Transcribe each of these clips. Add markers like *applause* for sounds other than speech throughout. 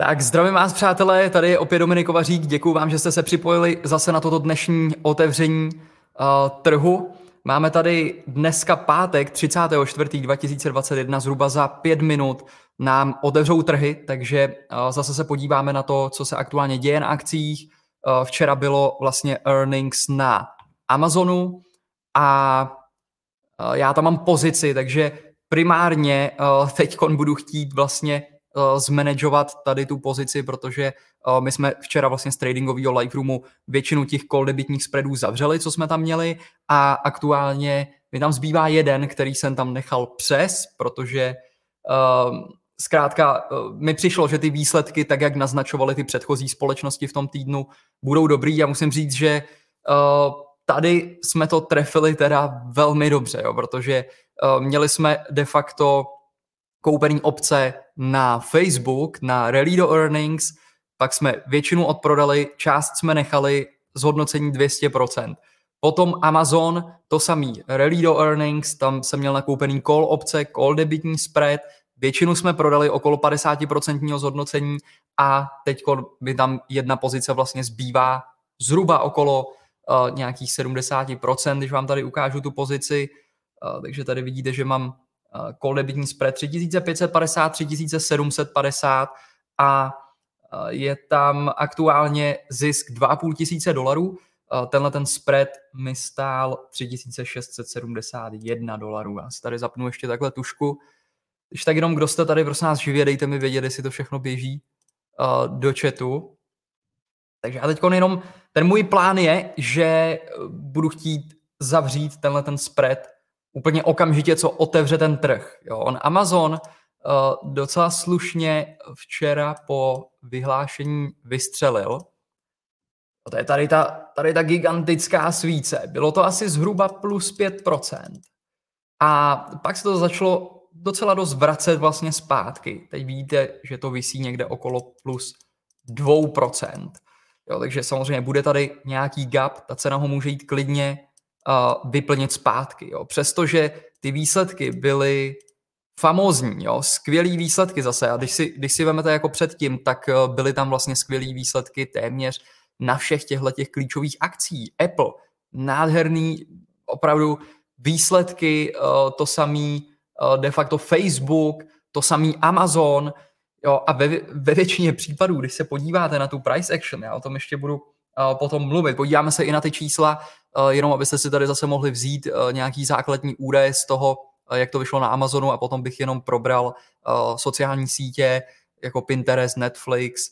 Tak zdravím vás, přátelé, tady je opět Dominik Kovařík, děkuji vám, že jste se připojili zase na toto dnešní otevření uh, trhu. Máme tady dneska pátek 34.2021, zhruba za pět minut nám otevřou trhy, takže uh, zase se podíváme na to, co se aktuálně děje na akcích. Uh, včera bylo vlastně earnings na Amazonu a uh, já tam mám pozici, takže primárně uh, teď budu chtít vlastně uh, zmanagovat tady tu pozici, protože uh, my jsme včera vlastně z tradingového live roomu většinu těch call debitních spreadů zavřeli, co jsme tam měli a aktuálně mi tam zbývá jeden, který jsem tam nechal přes, protože uh, zkrátka uh, mi přišlo, že ty výsledky, tak jak naznačovaly ty předchozí společnosti v tom týdnu, budou dobrý. Já musím říct, že tady jsme to trefili teda velmi dobře, jo, protože měli jsme de facto koupený opce na Facebook, na Rally do Earnings, pak jsme většinu odprodali, část jsme nechali zhodnocení 200%. Potom Amazon, to samý, Rally do Earnings, tam jsem měl nakoupený call opce, call debitní spread, většinu jsme prodali okolo 50% zhodnocení a teď by tam jedna pozice vlastně zbývá zhruba okolo uh, nějakých 70%, když vám tady ukážu tu pozici. Uh, takže tady vidíte, že mám call debitní spread 3550, 3750 a je tam aktuálně zisk 2,5 tisíce dolarů. Tenhle ten spread mi stál 3671 dolarů. Já si tady zapnu ještě takhle tušku. Když tak jenom, kdo jste tady, prosím nás živě, dejte mi vědět, jestli to všechno běží do chatu. Takže a teď jenom, ten můj plán je, že budu chtít zavřít tenhle ten spread úplně okamžitě, co otevře ten trh. Jo. On Amazon uh, docela slušně včera po vyhlášení vystřelil. To je tady ta, tady ta gigantická svíce. Bylo to asi zhruba plus 5%. A pak se to začalo docela dost vracet vlastně zpátky. Teď vidíte, že to vysí někde okolo plus 2%. Jo, takže samozřejmě bude tady nějaký gap, ta cena ho může jít klidně uh, vyplnit zpátky. Jo. Přestože ty výsledky byly famózní, jo, skvělý výsledky zase. A když si, když si vemete jako předtím, tak uh, byly tam vlastně skvělý výsledky téměř na všech těchto těch klíčových akcí. Apple, nádherný opravdu výsledky, uh, to samý uh, de facto Facebook, to samý Amazon, jo, a ve, ve většině případů, když se podíváte na tu price action, já o tom ještě budu potom mluvit. Podíváme se i na ty čísla, jenom abyste si tady zase mohli vzít nějaký základní údaje z toho, jak to vyšlo na Amazonu a potom bych jenom probral sociální sítě jako Pinterest, Netflix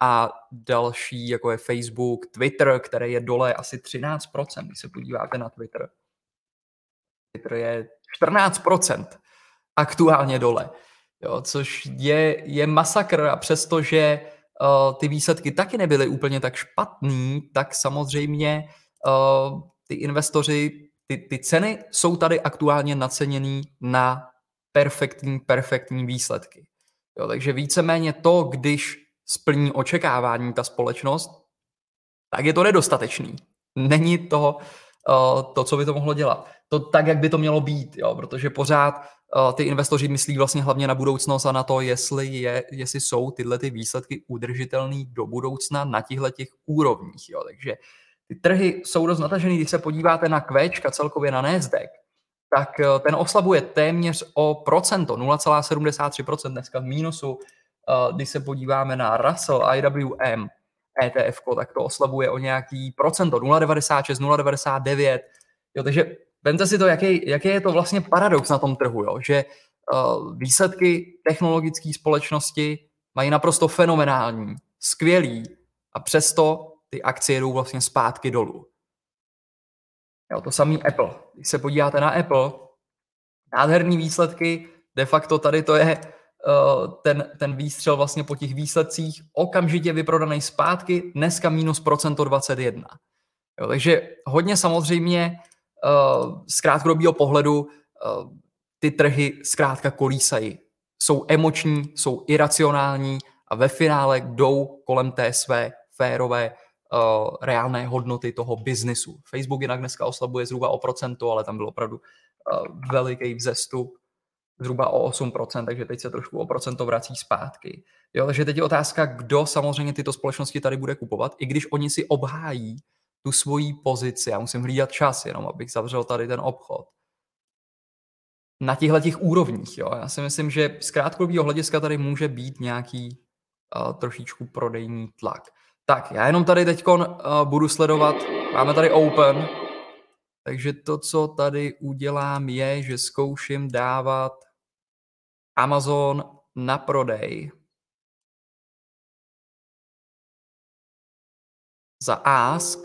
a další, jako je Facebook, Twitter, který je dole asi 13%, když se podíváte na Twitter. Twitter je 14% aktuálně dole, jo, což je, je masakr a přestože uh, ty výsledky taky nebyly úplně tak špatný, tak samozřejmě uh, ty investoři, ty, ty ceny jsou tady aktuálně naceněný na perfektní, perfektní výsledky. Jo, takže víceméně to, když splní očekávání ta společnost, tak je to nedostatečný. Není to uh, to, co by to mohlo dělat. To tak, jak by to mělo být, jo, protože pořád Eh, ty investoři myslí vlastně hlavně na budoucnost a na to, jestli, je, jestli jsou tyhle ty výsledky udržitelné do budoucna na těchto těch úrovních. Jo. Takže ty trhy jsou dost natažený, když se podíváte na Kvéčka celkově na Nasdaq, tak eh, ten oslabuje téměř o procento, 0,73% dneska v mínusu. Eh, když se podíváme na Russell IWM ETF, tak to oslabuje o nějaký procento, 0,96, 0,99. Jo, takže Vemte si to, jaký, jaký je to vlastně paradox na tom trhu, jo? že uh, výsledky technologické společnosti mají naprosto fenomenální, skvělý a přesto ty akcie jdou vlastně zpátky dolů. Jo, to samý Apple. Když se podíváte na Apple, nádherný výsledky, de facto tady to je uh, ten, ten výstřel vlastně po těch výsledcích, okamžitě vyprodaný zpátky, dneska minus procento 21. Jo, takže hodně samozřejmě uh, z krátkodobého pohledu uh, ty trhy zkrátka kolísají. Jsou emoční, jsou iracionální a ve finále jdou kolem té své férové uh, reálné hodnoty toho biznisu. Facebook jinak dneska oslabuje zhruba o procento, ale tam byl opravdu uh, veliký vzestup. zhruba o 8%, takže teď se trošku o procento vrací zpátky. Jo, takže teď je otázka, kdo samozřejmě tyto společnosti tady bude kupovat, i když oni si obhájí tu svoji pozici. Já musím hlídat čas jenom, abych zavřel tady ten obchod. Na těchto těch úrovních. Jo. Já si myslím, že z krátkodobého hlediska tady může být nějaký uh, trošičku prodejní tlak. Tak, já jenom tady teď uh, budu sledovat, máme tady open, takže to, co tady udělám, je, že zkouším dávat Amazon na prodej. Za ask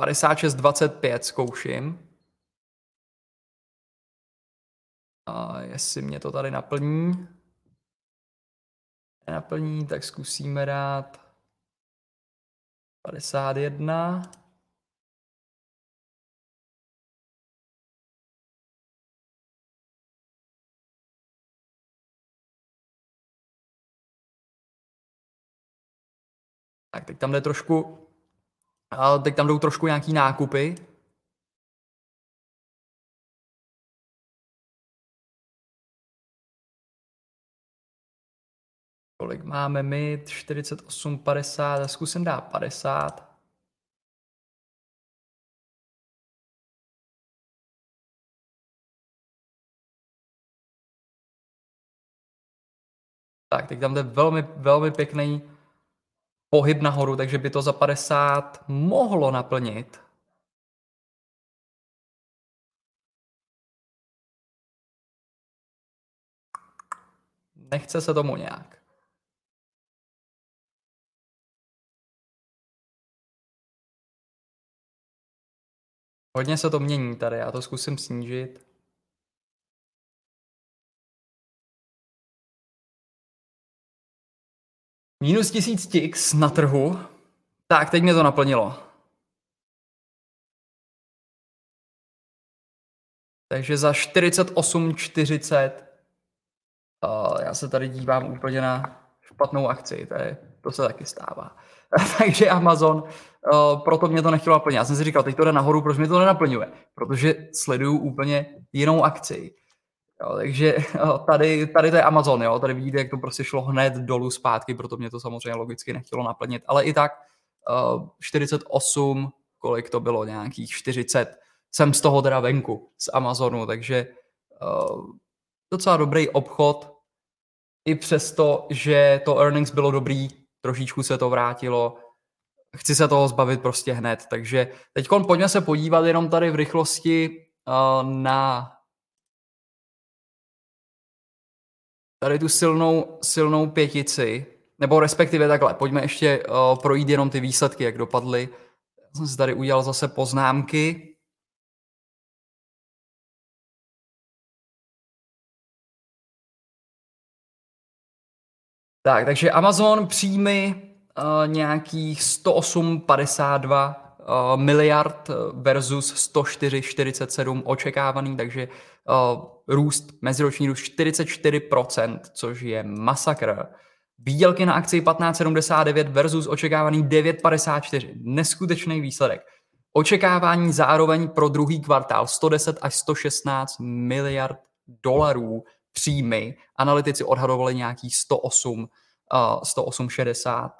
56.25 zkouším. A jestli mě to tady naplní. Naplní, tak zkusíme dát 51. Tak teď tam jde trošku, teď tam jdou trošku nějaký nákupy. Kolik máme my? 48, 50, zkusím dát 50. Tak, teď tam jde velmi, velmi pěkný pohyb nahoru, takže by to za 50 mohlo naplnit. Nechce se tomu nějak. Hodně se to mění tady, já to zkusím snížit. Minus tisíc tix na trhu. Tak, teď mě to naplnilo. Takže za 48,40 uh, já se tady dívám úplně na špatnou akci, to, je, to se taky stává. *laughs* Takže Amazon, uh, proto mě to nechtělo naplnit. Já jsem si říkal, teď to jde nahoru, proč mě to nenaplňuje? Protože sleduju úplně jinou akci. Jo, takže tady, tady to je Amazon, jo, tady vidíte, jak to prostě šlo hned dolů zpátky, proto mě to samozřejmě logicky nechtělo naplnit, ale i tak uh, 48, kolik to bylo, nějakých 40, jsem z toho teda venku, z Amazonu, takže docela dobrý obchod, i přesto, že to earnings bylo dobrý, trošičku se to vrátilo, chci se toho zbavit prostě hned, takže teď pojďme se podívat jenom tady v rychlosti uh, na tady tu silnou, silnou pětici, nebo respektive takhle, pojďme ještě uh, projít jenom ty výsledky, jak dopadly. Já jsem si tady udělal zase poznámky. Tak, takže Amazon příjmy uh, nějakých 108,52 uh, miliard versus 104,47 očekávaný, takže uh, růst, meziroční růst 44%, což je masakr. Výdělky na akci 15,79 versus očekávaný 9,54. Neskutečný výsledek. Očekávání zároveň pro druhý kvartál 110 až 116 miliard dolarů příjmy. Analytici odhadovali nějakých 108, uh, 108,60 uh,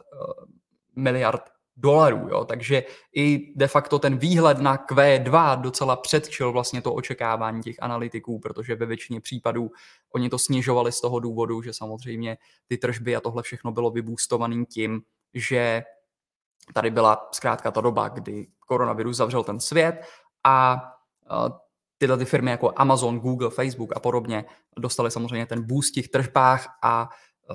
miliard dolarů, jo? takže i de facto ten výhled na Q2 docela předčil vlastně to očekávání těch analytiků, protože ve většině případů oni to snižovali z toho důvodu, že samozřejmě ty tržby a tohle všechno bylo vybůstované tím, že tady byla zkrátka ta doba, kdy koronavirus zavřel ten svět a tyhle ty firmy jako Amazon, Google, Facebook a podobně dostaly samozřejmě ten boost v těch tržbách a Eh,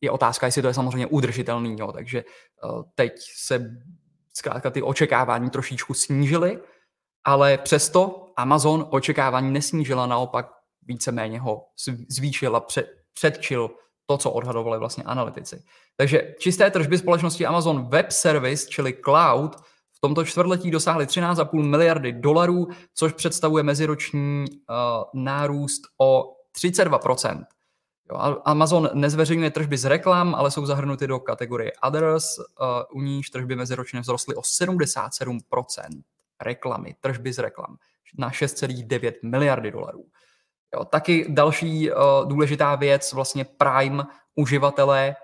je otázka, jestli to je samozřejmě udržitelný, jo. takže eh, teď se zkrátka ty očekávání trošičku snížily, ale přesto Amazon očekávání nesnížila, naopak víceméně ho zvýšila, předčil to, co odhadovali vlastně analytici. Takže čisté tržby společnosti Amazon Web Service, čili cloud, v tomto čtvrtletí dosáhly 13,5 miliardy dolarů, což představuje meziroční uh, nárůst o 32 Jo, Amazon nezveřejňuje tržby z reklam, ale jsou zahrnuty do kategorie Others, uh, u níž tržby meziročně vzrostly o 77% reklamy, tržby z reklam na 6,9 miliardy dolarů. Jo, taky další uh, důležitá věc, vlastně Prime uživatelé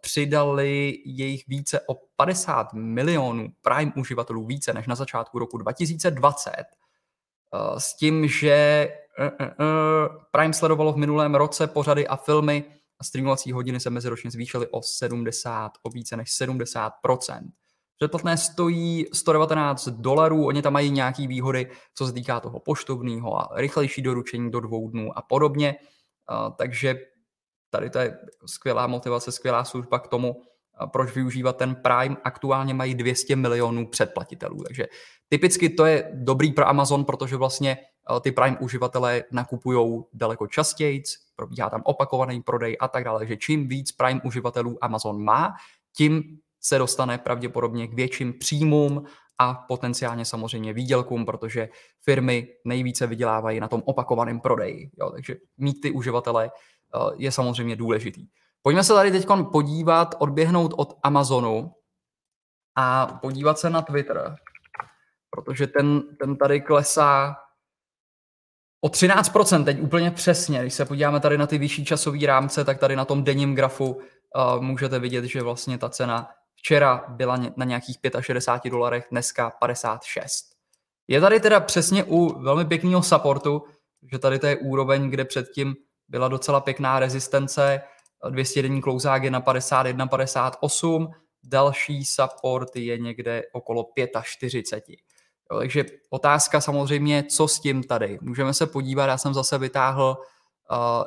přidali jejich více o 50 milionů Prime uživatelů více než na začátku roku 2020 uh, s tím, že uh, Prime sledovalo v minulém roce pořady a filmy a streamovací hodiny se meziročně zvýšily o 70, o více než 70% Předplatné stojí 119 dolarů, oni tam mají nějaké výhody, co se týká toho poštovného a rychlejší doručení do dvou dnů a podobně. Takže tady to je skvělá motivace, skvělá služba k tomu, proč využívat ten Prime. Aktuálně mají 200 milionů předplatitelů, takže typicky to je dobrý pro Amazon, protože vlastně ty Prime uživatelé nakupují daleko častěji, probíhá tam opakovaný prodej a tak dále, že čím víc Prime uživatelů Amazon má, tím se dostane pravděpodobně k větším příjmům a potenciálně samozřejmě výdělkům, protože firmy nejvíce vydělávají na tom opakovaném prodeji. Jo, takže mít ty uživatele eh, je samozřejmě důležitý. Pojďme se tady teď podívat, odběhnout od Amazonu a podívat se na Twitter, protože ten, ten tady klesá o 13%, teď úplně přesně. Když se podíváme tady na ty vyšší časové rámce, tak tady na tom denním grafu uh, můžete vidět, že vlastně ta cena včera byla na nějakých 65 dolarech, dneska 56. Je tady teda přesně u velmi pěkného supportu, že tady to je úroveň, kde předtím byla docela pěkná rezistence, 200 denní klouzák je na 51, 58, další support je někde okolo 45. Jo, takže otázka samozřejmě, co s tím tady. Můžeme se podívat, já jsem zase vytáhl uh,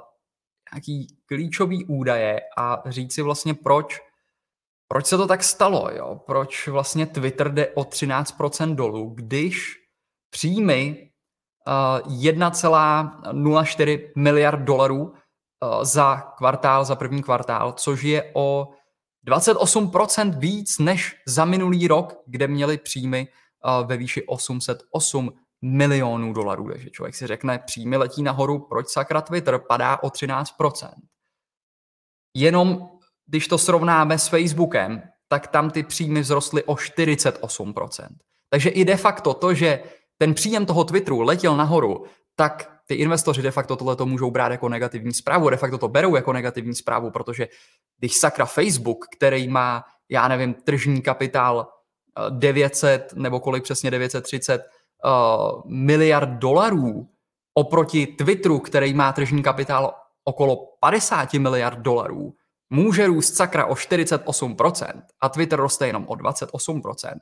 nějaký klíčový údaje a říct si vlastně, proč proč se to tak stalo? Jo? Proč vlastně Twitter jde o 13% dolů, když příjmy 1,04 miliard dolarů uh, za kvartál, za první kvartál, což je o 28% víc než za minulý rok, kde měli příjmy uh, ve výši 808 milionů dolarů. Takže člověk si řekne, příjmy letí nahoru, proč sakra Twitter padá o 13%. Jenom když to srovnáme s Facebookem, tak tam ty příjmy vzrostly o 48%. Takže i de facto to, že ten příjem toho Twitteru letěl nahoru, tak ty investoři de facto tohle můžou brát jako negativní zprávu, de facto to berou jako negativní zprávu, protože když sakra Facebook, který má, já nevím, tržní kapitál 900 eh, nebo kolik přesně 930 uh, miliard dolarů oproti Twitteru, který má tržní kapitál okolo 50 miliard dolarů, může růst sakra o 48% a Twitter roste jenom o 28%,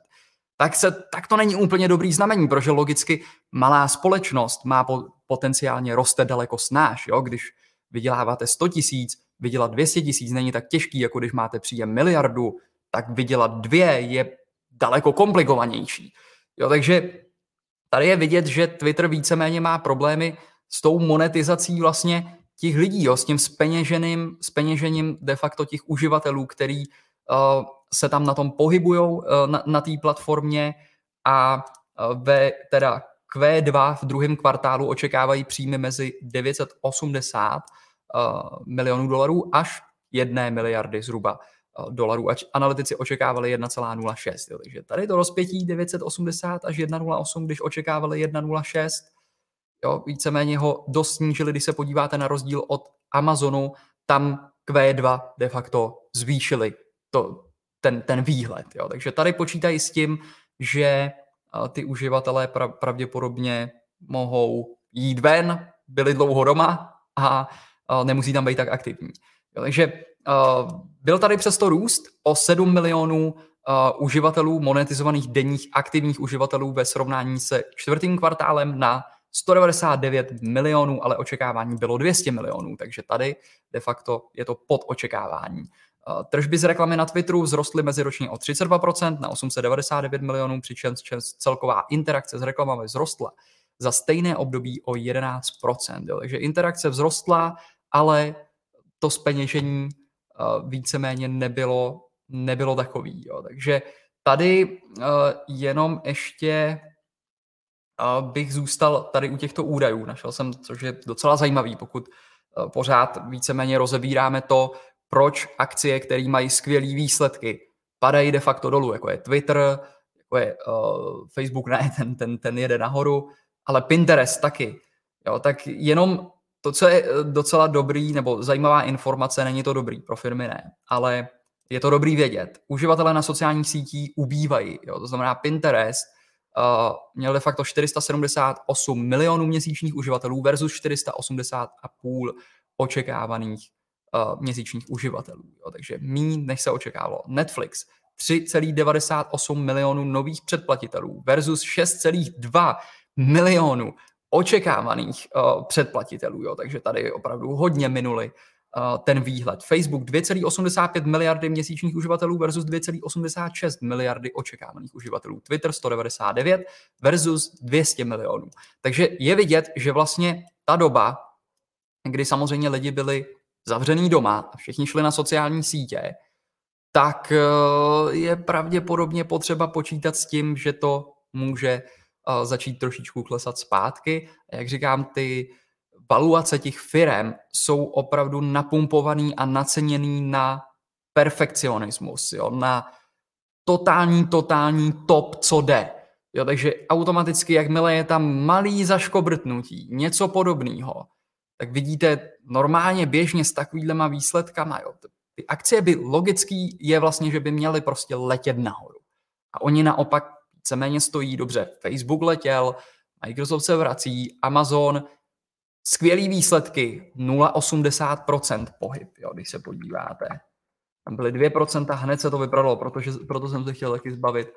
tak, se, tak to není úplně dobrý znamení, protože logicky malá společnost má po, potenciálně roste daleko snáš. Jo? Když vyděláváte 100 tisíc, vydělat 200 tisíc není tak těžký, jako když máte příjem miliardu, tak vydělat dvě je daleko komplikovanější. Jo, takže tady je vidět, že Twitter víceméně má problémy s tou monetizací vlastně těch lidí, jo, s tím speněženým, speněžením de facto těch uživatelů, který uh, se tam na tom pohybují uh, na, na té platformě a uh, ve teda Q2 v druhém kvartálu očekávají příjmy mezi 980 uh, milionů dolarů až 1 miliardy zhruba dolarů. Ač analytici očekávali 1,06. Takže tady to rozpětí 980 až 1,08, když očekávali 1,06 Jo, víceméně ho dost snížili, když se podíváte na rozdíl od Amazonu, tam Q2 de facto zvýšili to, ten, ten výhled. Jo. Takže tady počítají s tím, že ty uživatelé pra, pravděpodobně mohou jít ven, byli dlouho doma a, a nemusí tam být tak aktivní. Jo, takže uh, byl tady přesto růst o 7 milionů uh, uživatelů, monetizovaných denních aktivních uživatelů ve srovnání se čtvrtým kvartálem na 199 milionů, ale očekávání bylo 200 milionů, takže tady de facto je to pod očekávání. Eh, tržby z reklamy na Twitteru vzrostly meziročně o 32% na 899 milionů, přičemž celková interakce s reklamami vzrostla za stejné období o 11%. Jo. Takže interakce vzrostla, ale to speněžení eh, víceméně nebylo, nebylo takový. Jo. Takže tady uh, jenom ještě bych zůstal tady u těchto údajů. Našel jsem, což je docela zajímavý, pokud eh, pořád víceméně rozebíráme to, proč akcie, které mají skvělé výsledky, padají de facto dolů, jako je Twitter, jako je uh, Facebook, ne, ten, ten, ten jede nahoru, ale Pinterest taky. Jo, tak jenom to, co je docela dobrý, nebo zajímavá informace, není to dobrý, pro firmy ne, ale je to dobrý vědět. Uživatelé na sociálních sítích ubývají, jo, to znamená Pinterest uh, měl de facto 478 milionů měsíčních uživatelů versus 480,5 očekávaných uh, měsíčních uživatelů. Jo, takže méně, než se očekávalo. Netflix 3,98 milionů nových předplatitelů versus 6,2 milionů očekávaných uh, předplatitelů. Jo. Takže tady opravdu hodně minuli uh, ten výhled. Facebook 2,85 miliardy měsíčních uživatelů versus 2,86 miliardy očekávaných uživatelů. Twitter 199 versus 200 milionů. Takže je vidět, že vlastně ta doba, kdy samozřejmě lidi byli zavřený doma a všichni šli na sociální sítě, tak uh, je pravděpodobně potřeba počítat s tím, že to může začít trošičku klesat zpátky. A jak říkám, ty valuace těch firm jsou opravdu napumpovaný a naceněný na perfekcionismus, jo, na totální, totální top, co jde. Jo, takže automaticky, jakmile je tam malý zaškobrtnutí, něco podobného, tak vidíte normálně běžně s takovýhlema výsledkama. Jo. Ty akcie by logický je vlastně, že by měly prostě letět nahoru. A oni naopak víceméně stojí dobře. Facebook letěl, Microsoft se vrací, Amazon, skvělý výsledky, 0,80% pohyb, jo, když se podíváte. Tam byly 2%, hned se to vyprodalo, protože, proto jsem se chtěl taky zbavit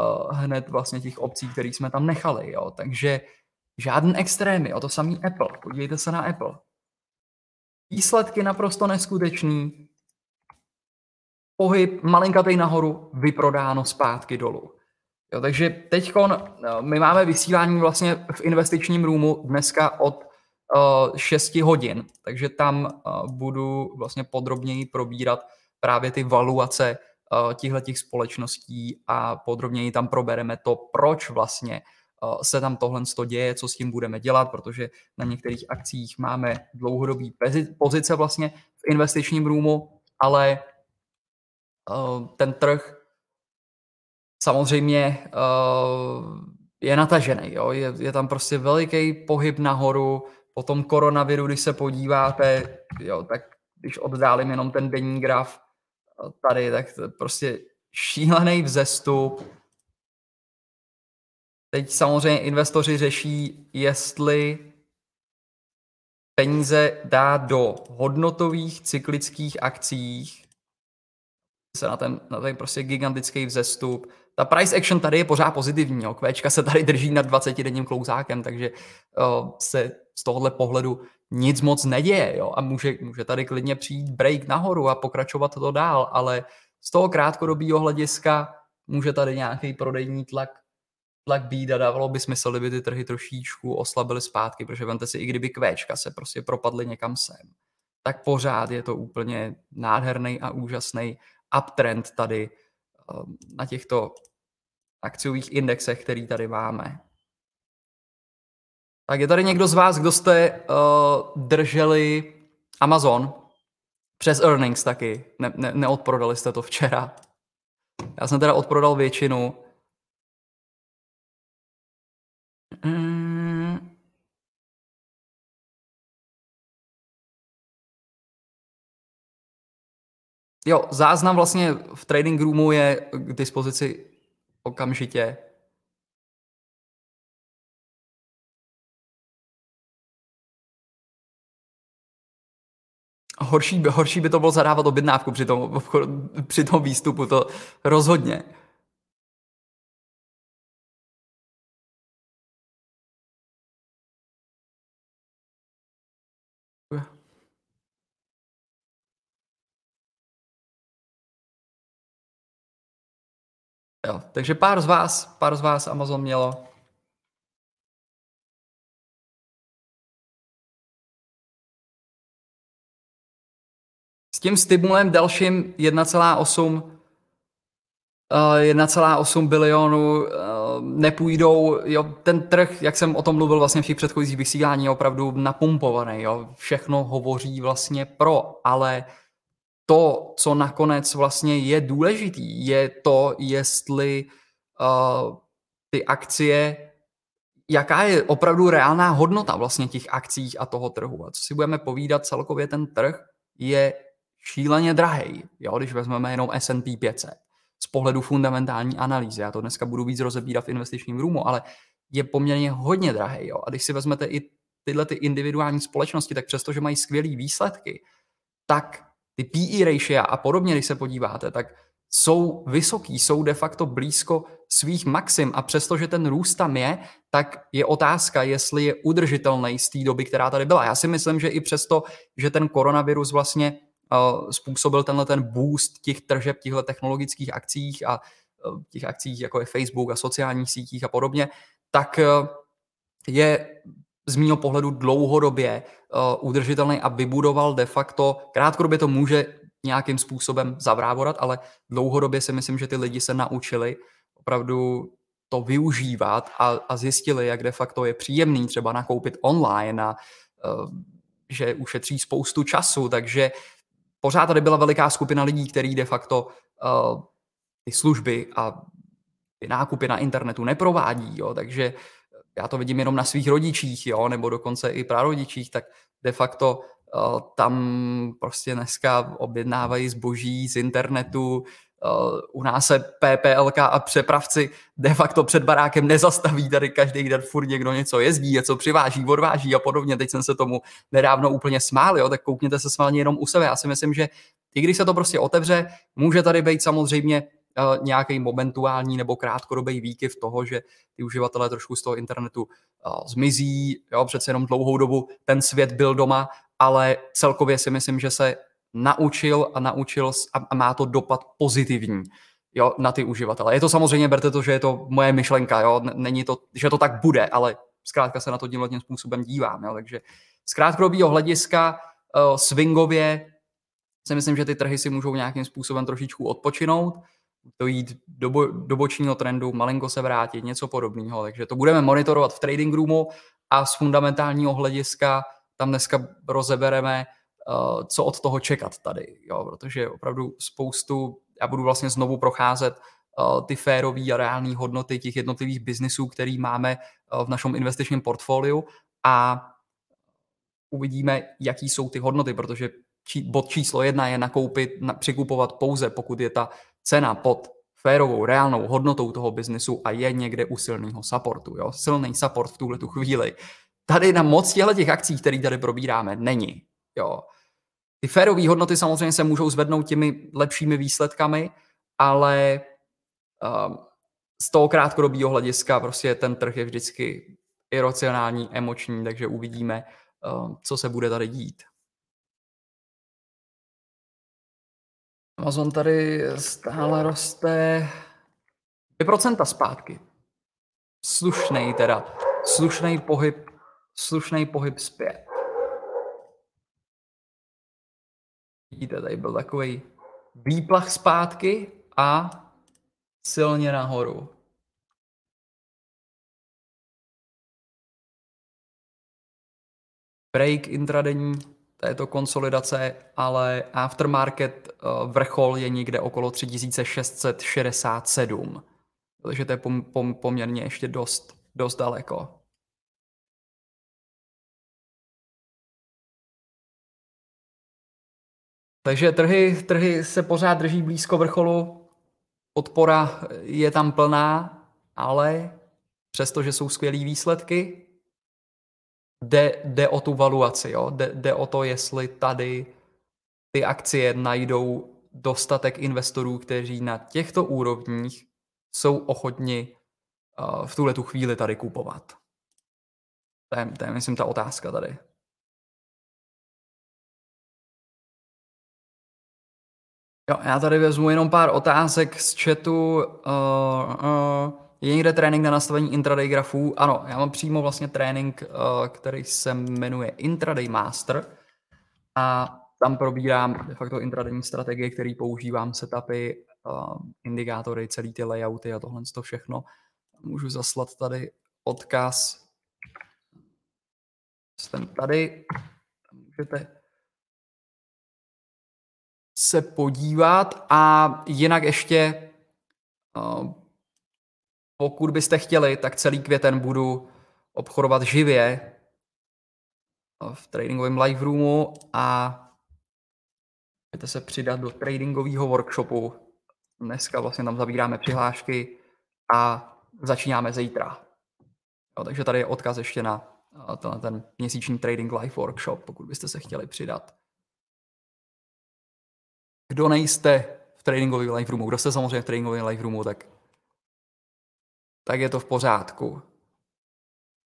uh, hned vlastně těch obcí, které jsme tam nechali. Jo. Takže žádný extrémy, jo, to samý Apple. Podívejte se na Apple. Výsledky naprosto neskutečný. Pohyb malinkatej nahoru, vyprodáno zpátky dolů. Jo, takže teď eh, my máme vysílání vlastně v investičním roomu dneska od uh, 6 hodin, takže tam uh, budu vlastně podrobněji probírat právě ty valuace uh, těch společností a podrobněji tam probereme to, proč vlastně se tam tohle děje, co s tím budeme dělat, protože na některých akcích máme dlouhodobý pozice vlastně v investičním roomu, ale uh, ten trh samozřejmě uh, je natažený. Jo? Je, je tam prostě veliký pohyb nahoru. Po tom koronaviru, když se podíváte, jo, tak když oddálím jenom ten denní graf eh, tady, tak to prostě šílený vzestup. Teď samozřejmě investoři řeší, jestli peníze dá do hodnotových cyklických akcích, se na ten, na ten prostě gigantický vzestup, ta price action tady je pořád pozitivní. Jo. Kvéčka se tady drží nad 20-denním klouzákem, takže uh, se z tohohle pohledu nic moc neděje. Jo. A může, může tady klidně přijít break nahoru a pokračovat to dál, ale z toho krátkodobého hlediska může tady nějaký prodejní tlak, tlak být a dávalo by smysl, kdyby ty trhy trošičku oslabily zpátky, protože vemte si, i kdyby kvéčka se prostě propadly někam sem, tak pořád je to úplně nádherný a úžasný uptrend tady Um, na těchto akciových indexech, který tady máme. Tak je tady někdo z vás, kdo jste uh, drželi Amazon přes earnings taky. Ne, ne, neodprodali jste to včera. Já jsem teda odprodal většinu. Jo, záznam vlastně v trading roomu je k dispozici okamžitě. Horší, horší by to bylo zadávat objednávku při tom, při tom výstupu, to rozhodně. Jo, takže pár z vás, pár z vás Amazon mělo. S tím stimulem dalším 1,8 1,8 bilionu nepůjdou, jo, ten trh, jak jsem o tom mluvil vlastně v těch předchozích vysílání, je opravdu napumpovaný, jo, všechno hovoří vlastně pro, ale to, co nakonec vlastně je důležitý, je to, jestli uh, ty akcie jaká je opravdu reálná hodnota vlastně těch akcí a toho trhu. A co si budeme povídat, celkově ten trh je šíleně drahý, jo, když vezmeme jenom S&P 500 z pohledu fundamentální analýzy. Já to dneska budu víc rozebírat v investičním roomu, ale je poměrně hodně drahý. Jo. A když si vezmete i tyhle ty individuální společnosti, tak přestože mají skvělé výsledky, tak ty PE ratio a podobně, když se podíváte, tak jsou vysoký, jsou de facto blízko svých maxim a přestože ten růst tam je, tak je otázka, jestli je udržitelný z té doby, která tady byla. Já si myslím, že i přesto, že ten koronavirus vlastně uh, způsobil tenhle ten boost těch tržeb, těchto technologických akcích a uh, těch akcích, jako je Facebook a sociálních sítích a podobně, tak uh, je z mého pohledu dlouhodobě uh, udržitelný a vybudoval de facto, krátkodobě to může nějakým způsobem zavrávorat, ale dlouhodobě si myslím, že ty lidi se naučili opravdu to využívat a, a zjistili, jak de facto je příjemný třeba nakoupit online a uh, že ušetří spoustu času, takže pořád tady byla veliká skupina lidí, který de facto uh, ty služby a ty nákupy na internetu neprovádí, jo, takže já to vidím jenom na svých rodičích, jo, nebo dokonce i prarodičích, tak de facto uh, tam prostě dneska objednávají zboží z internetu, uh, u nás se PPLK a přepravci de facto před barákem nezastaví, tady každý den furt někdo něco jezdí, něco přiváží, odváží a podobně. Teď jsem se tomu nedávno úplně smál, jo, tak koukněte se smálně jenom u sebe. Já si myslím, že i když se to prostě otevře, může tady být samozřejmě nějaký momentuální nebo krátkodobý výkyv toho, že ty uživatelé trošku z toho internetu uh, zmizí, jo, přece jenom dlouhou dobu ten svět byl doma, ale celkově si myslím, že se naučil a naučil a má to dopad pozitivní jo, na ty uživatele. Je to samozřejmě, berte to, že je to moje myšlenka, jo, není to, že to tak bude, ale zkrátka se na to tímhle tím způsobem dívám, jo, takže z krátkodobého hlediska uh, swingově si myslím, že ty trhy si můžou nějakým způsobem trošičku odpočinout, to jít do, bo, do bočního trendu, malinko se vrátit, něco podobného. Takže to budeme monitorovat v trading roomu a z fundamentálního hlediska tam dneska rozebereme uh, co od toho čekat tady, jo, protože opravdu spoustu, já budu vlastně znovu procházet uh, ty férové a reální hodnoty těch jednotlivých biznisů, který máme uh, v našem investičním portfoliu a uvidíme, jaký jsou ty hodnoty, protože či, bod číslo jedna je nakoupit, na, přikupovat pouze, pokud je ta cena pod férovou, reálnou hodnotou toho biznesu a je někde u silného supportu. Jo? Silný support v tuhle tu chvíli. Tady na moc těchto těch akcí, které tady probíráme, není. Jo? Ty férové hodnoty samozřejmě se můžou zvednout těmi lepšími výsledkami, ale um, z toho krátkodobého hlediska prostě ten trh je vždycky iracionální, emoční, takže uvidíme, um, co se bude tady dít. Amazon tady stále roste 2% zpátky. Slušný teda. Slušný pohyb, slušný pohyb zpět. Vidíte, tady byl takový výplach zpátky a silně nahoru. Break intradenní této konsolidace, ale aftermarket eh, vrchol je někde okolo 3667. Takže to je pom, pom, poměrně ještě dost, dost daleko. Takže trhy, trhy se pořád drží blízko vrcholu, podpora je tam plná, ale přestože jsou skvělé výsledky, jde, jde o tu valuaci, jo? Jde, jde o to, jestli tady ty akcie najdou dostatek investorů, kteří na těchto úrovních jsou ochotni uh, v tuhle tu chvíli tady kupovat. To je, to je, myslím, ta otázka tady. Jo, já tady vezmu jenom pár otázek z chatu. Uh, uh, je někde trénink na nastavení intraday grafů? Ano, já mám přímo vlastně trénink, uh, který se jmenuje Intraday Master a tam probírám de facto intradayní strategie, který používám, setupy, uh, indikátory, celý ty layouty a tohle to všechno. Můžu zaslat tady odkaz. Jsem tady. Můžete se podívat a jinak ještě uh, pokud byste chtěli, tak celý květen budu obchodovat živě v tradingovém live roomu a můžete se přidat do tradingového workshopu. Dneska vlastně tam zavíráme přihlášky a začínáme zítra. Jo, takže tady je odkaz ještě na ten, ten měsíční Trading Live Workshop, pokud byste se chtěli přidat. Kdo nejste v tradingovém live roomu, kdo jste samozřejmě v tradingovém live roomu, tak, tak je to v pořádku.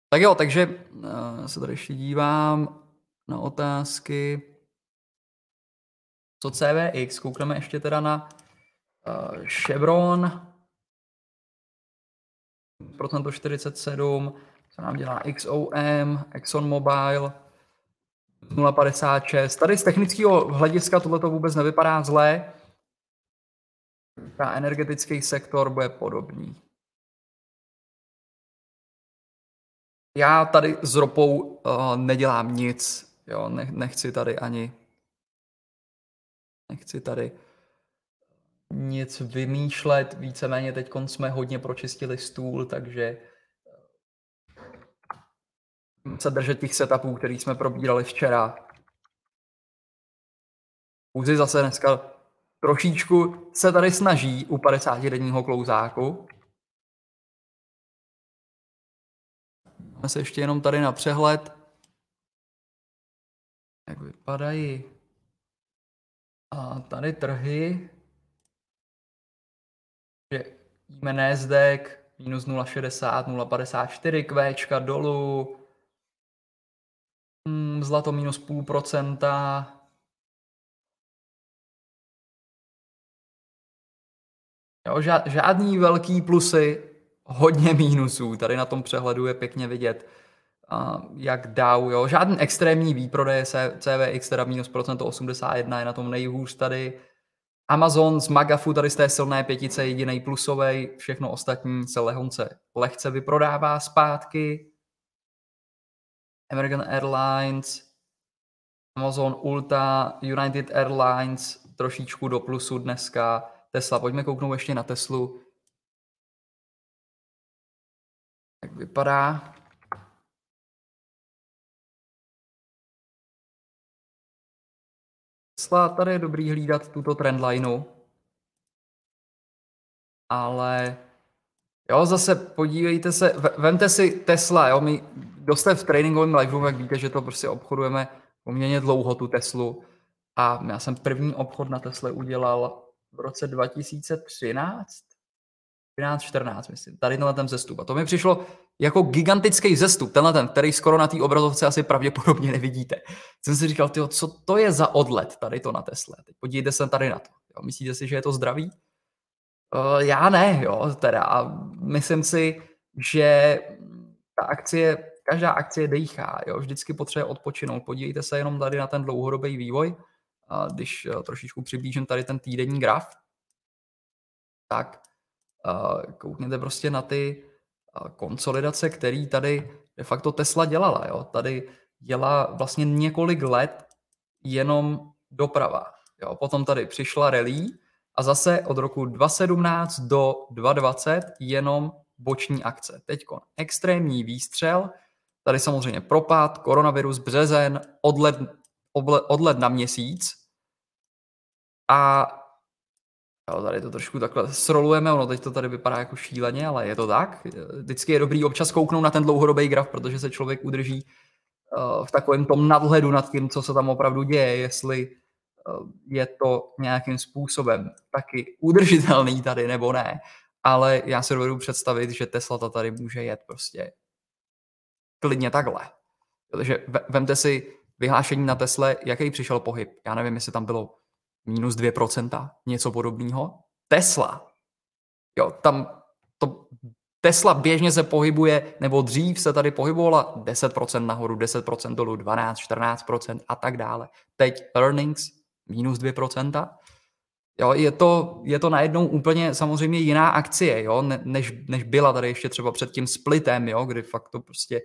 Tak jo, takže uh, se tady ještě dívám na otázky. Co CVX? Koukneme ještě teda na uh, Chevron. Procento 47, co nám dělá XOM, ExxonMobil 0,56. Tady z technického hlediska tohle to vůbec nevypadá zlé. Ta energetický sektor bude podobný. Já tady s ropou uh, nedělám nic. Jo, ne, nechci tady ani nechci tady nic vymýšlet. Víceméně teď jsme hodně pročistili stůl, takže se držet těch setupů, který jsme probírali včera. Uzi zase dneska trošičku se tady snaží u 50 denního klouzáku. Máme se ještě jenom tady na přehled. Jak vypadají a tady trhy. Že jíme Nasdaq minus 0,60, 0,54, kvéčka dolů, Hmm, zlato minus půl procenta. Jo, žádný velký plusy, hodně mínusů. Tady na tom přehledu je pěkně vidět, jak Dow, jo. Žádný extrémní výprodej, CVX teda minus procento 81 je na tom nejhůř tady. Amazon z Magafu tady z té silné pětice jediný plusový, všechno ostatní se lehonce lehce vyprodává zpátky. American Airlines, Amazon Ulta, United Airlines trošičku do plusu dneska. Tesla, pojďme kouknout ještě na Teslu. Jak vypadá? Tesla, tady je dobrý hlídat tuto trendlineu. Ale jo, zase podívejte se, vemte si Tesla, jo, my kdo jste v tréninkovém live jak víte, že to prostě obchodujeme poměrně dlouho, tu Teslu. A já jsem první obchod na Tesle udělal v roce 2013, 13, 14, myslím, tady tenhle ten zestup. A to mi přišlo jako gigantický zestup, tenhle ten, který skoro na té obrazovce asi pravděpodobně nevidíte. Jsem si říkal, tyjo, co to je za odlet tady to na Tesle? Teď podívejte se tady na to. Jo, myslíte si, že je to zdravý? Uh, já ne, jo, teda. A myslím si, že ta akcie každá akcie dejchá, jo, vždycky potřebuje odpočinout. Podívejte se jenom tady na ten dlouhodobý vývoj, a když eh, trošičku přiblížím tady ten týdenní graf, tak koukněte prostě na ty konsolidace, který tady de facto Tesla dělala. Jo. Tady dělá vlastně několik let jenom doprava. Jo. Potom tady přišla rally a zase od roku 2017 do 2020 jenom boční akce. Teď extrémní výstřel, Tady samozřejmě propad, koronavirus, březen, odled, odled na měsíc. A jo, tady to trošku takhle srolujeme, ono teď to tady vypadá jako šíleně, ale je to tak. Vždycky je dobrý občas kouknout na ten dlouhodobý graf, protože se člověk udrží uh, v takovém tom nadhledu nad tím, co se tam opravdu děje, jestli uh, je to nějakým způsobem taky udržitelný tady nebo ne. Ale já si dovedu představit, že Tesla to tady může jet prostě klidně takhle. Takže vemte si vyhlášení na Tesle, jaký přišel pohyb. Já nevím, jestli tam bylo minus 2%, něco podobného. Tesla. Jo, tam to Tesla běžně se pohybuje, nebo dřív se tady pohybovala 10% nahoru, 10% dolů, 12, 14% a tak dále. Teď earnings minus 2%. Jo, je to, je to najednou úplně samozřejmě jiná akcie, jo, než, než byla tady ještě třeba před tím splitem, jo, kdy fakt to prostě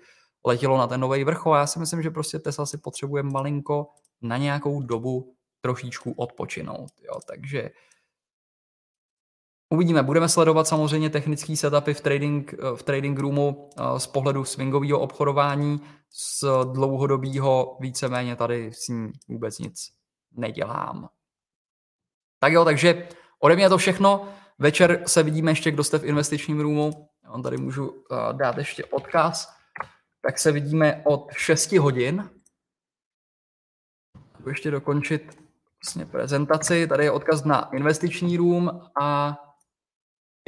letělo na ten nový vrchol. Já si myslím, že prostě Tesla si potřebuje malinko na nějakou dobu trošičku odpočinout. Jo. Takže Uvidíme, budeme sledovat samozřejmě technické setupy v trading, v trading roomu z pohledu swingového obchodování, z dlouhodobého víceméně tady s ním vůbec nic nedělám. Tak jo, takže ode mě to všechno. Večer se vidíme ještě, kdo jste v investičním roomu. On tady můžu dát ještě odkaz. Tak se vidíme od 6 hodin. Ještě dokončit vlastně prezentaci. Tady je odkaz na investiční room a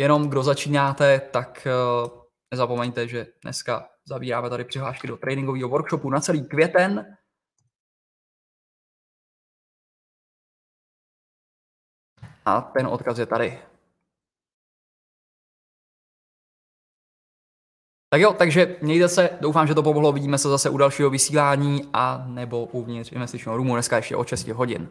jenom kdo začínáte, tak nezapomeňte, že dneska zavíráme tady přihlášky do tradingového workshopu na celý květen. A ten odkaz je tady. Tak jo, takže mějte se, doufám, že to pomohlo, vidíme se zase u dalšího vysílání a nebo uvnitř investičního roomu dneska ještě o 6 hodin.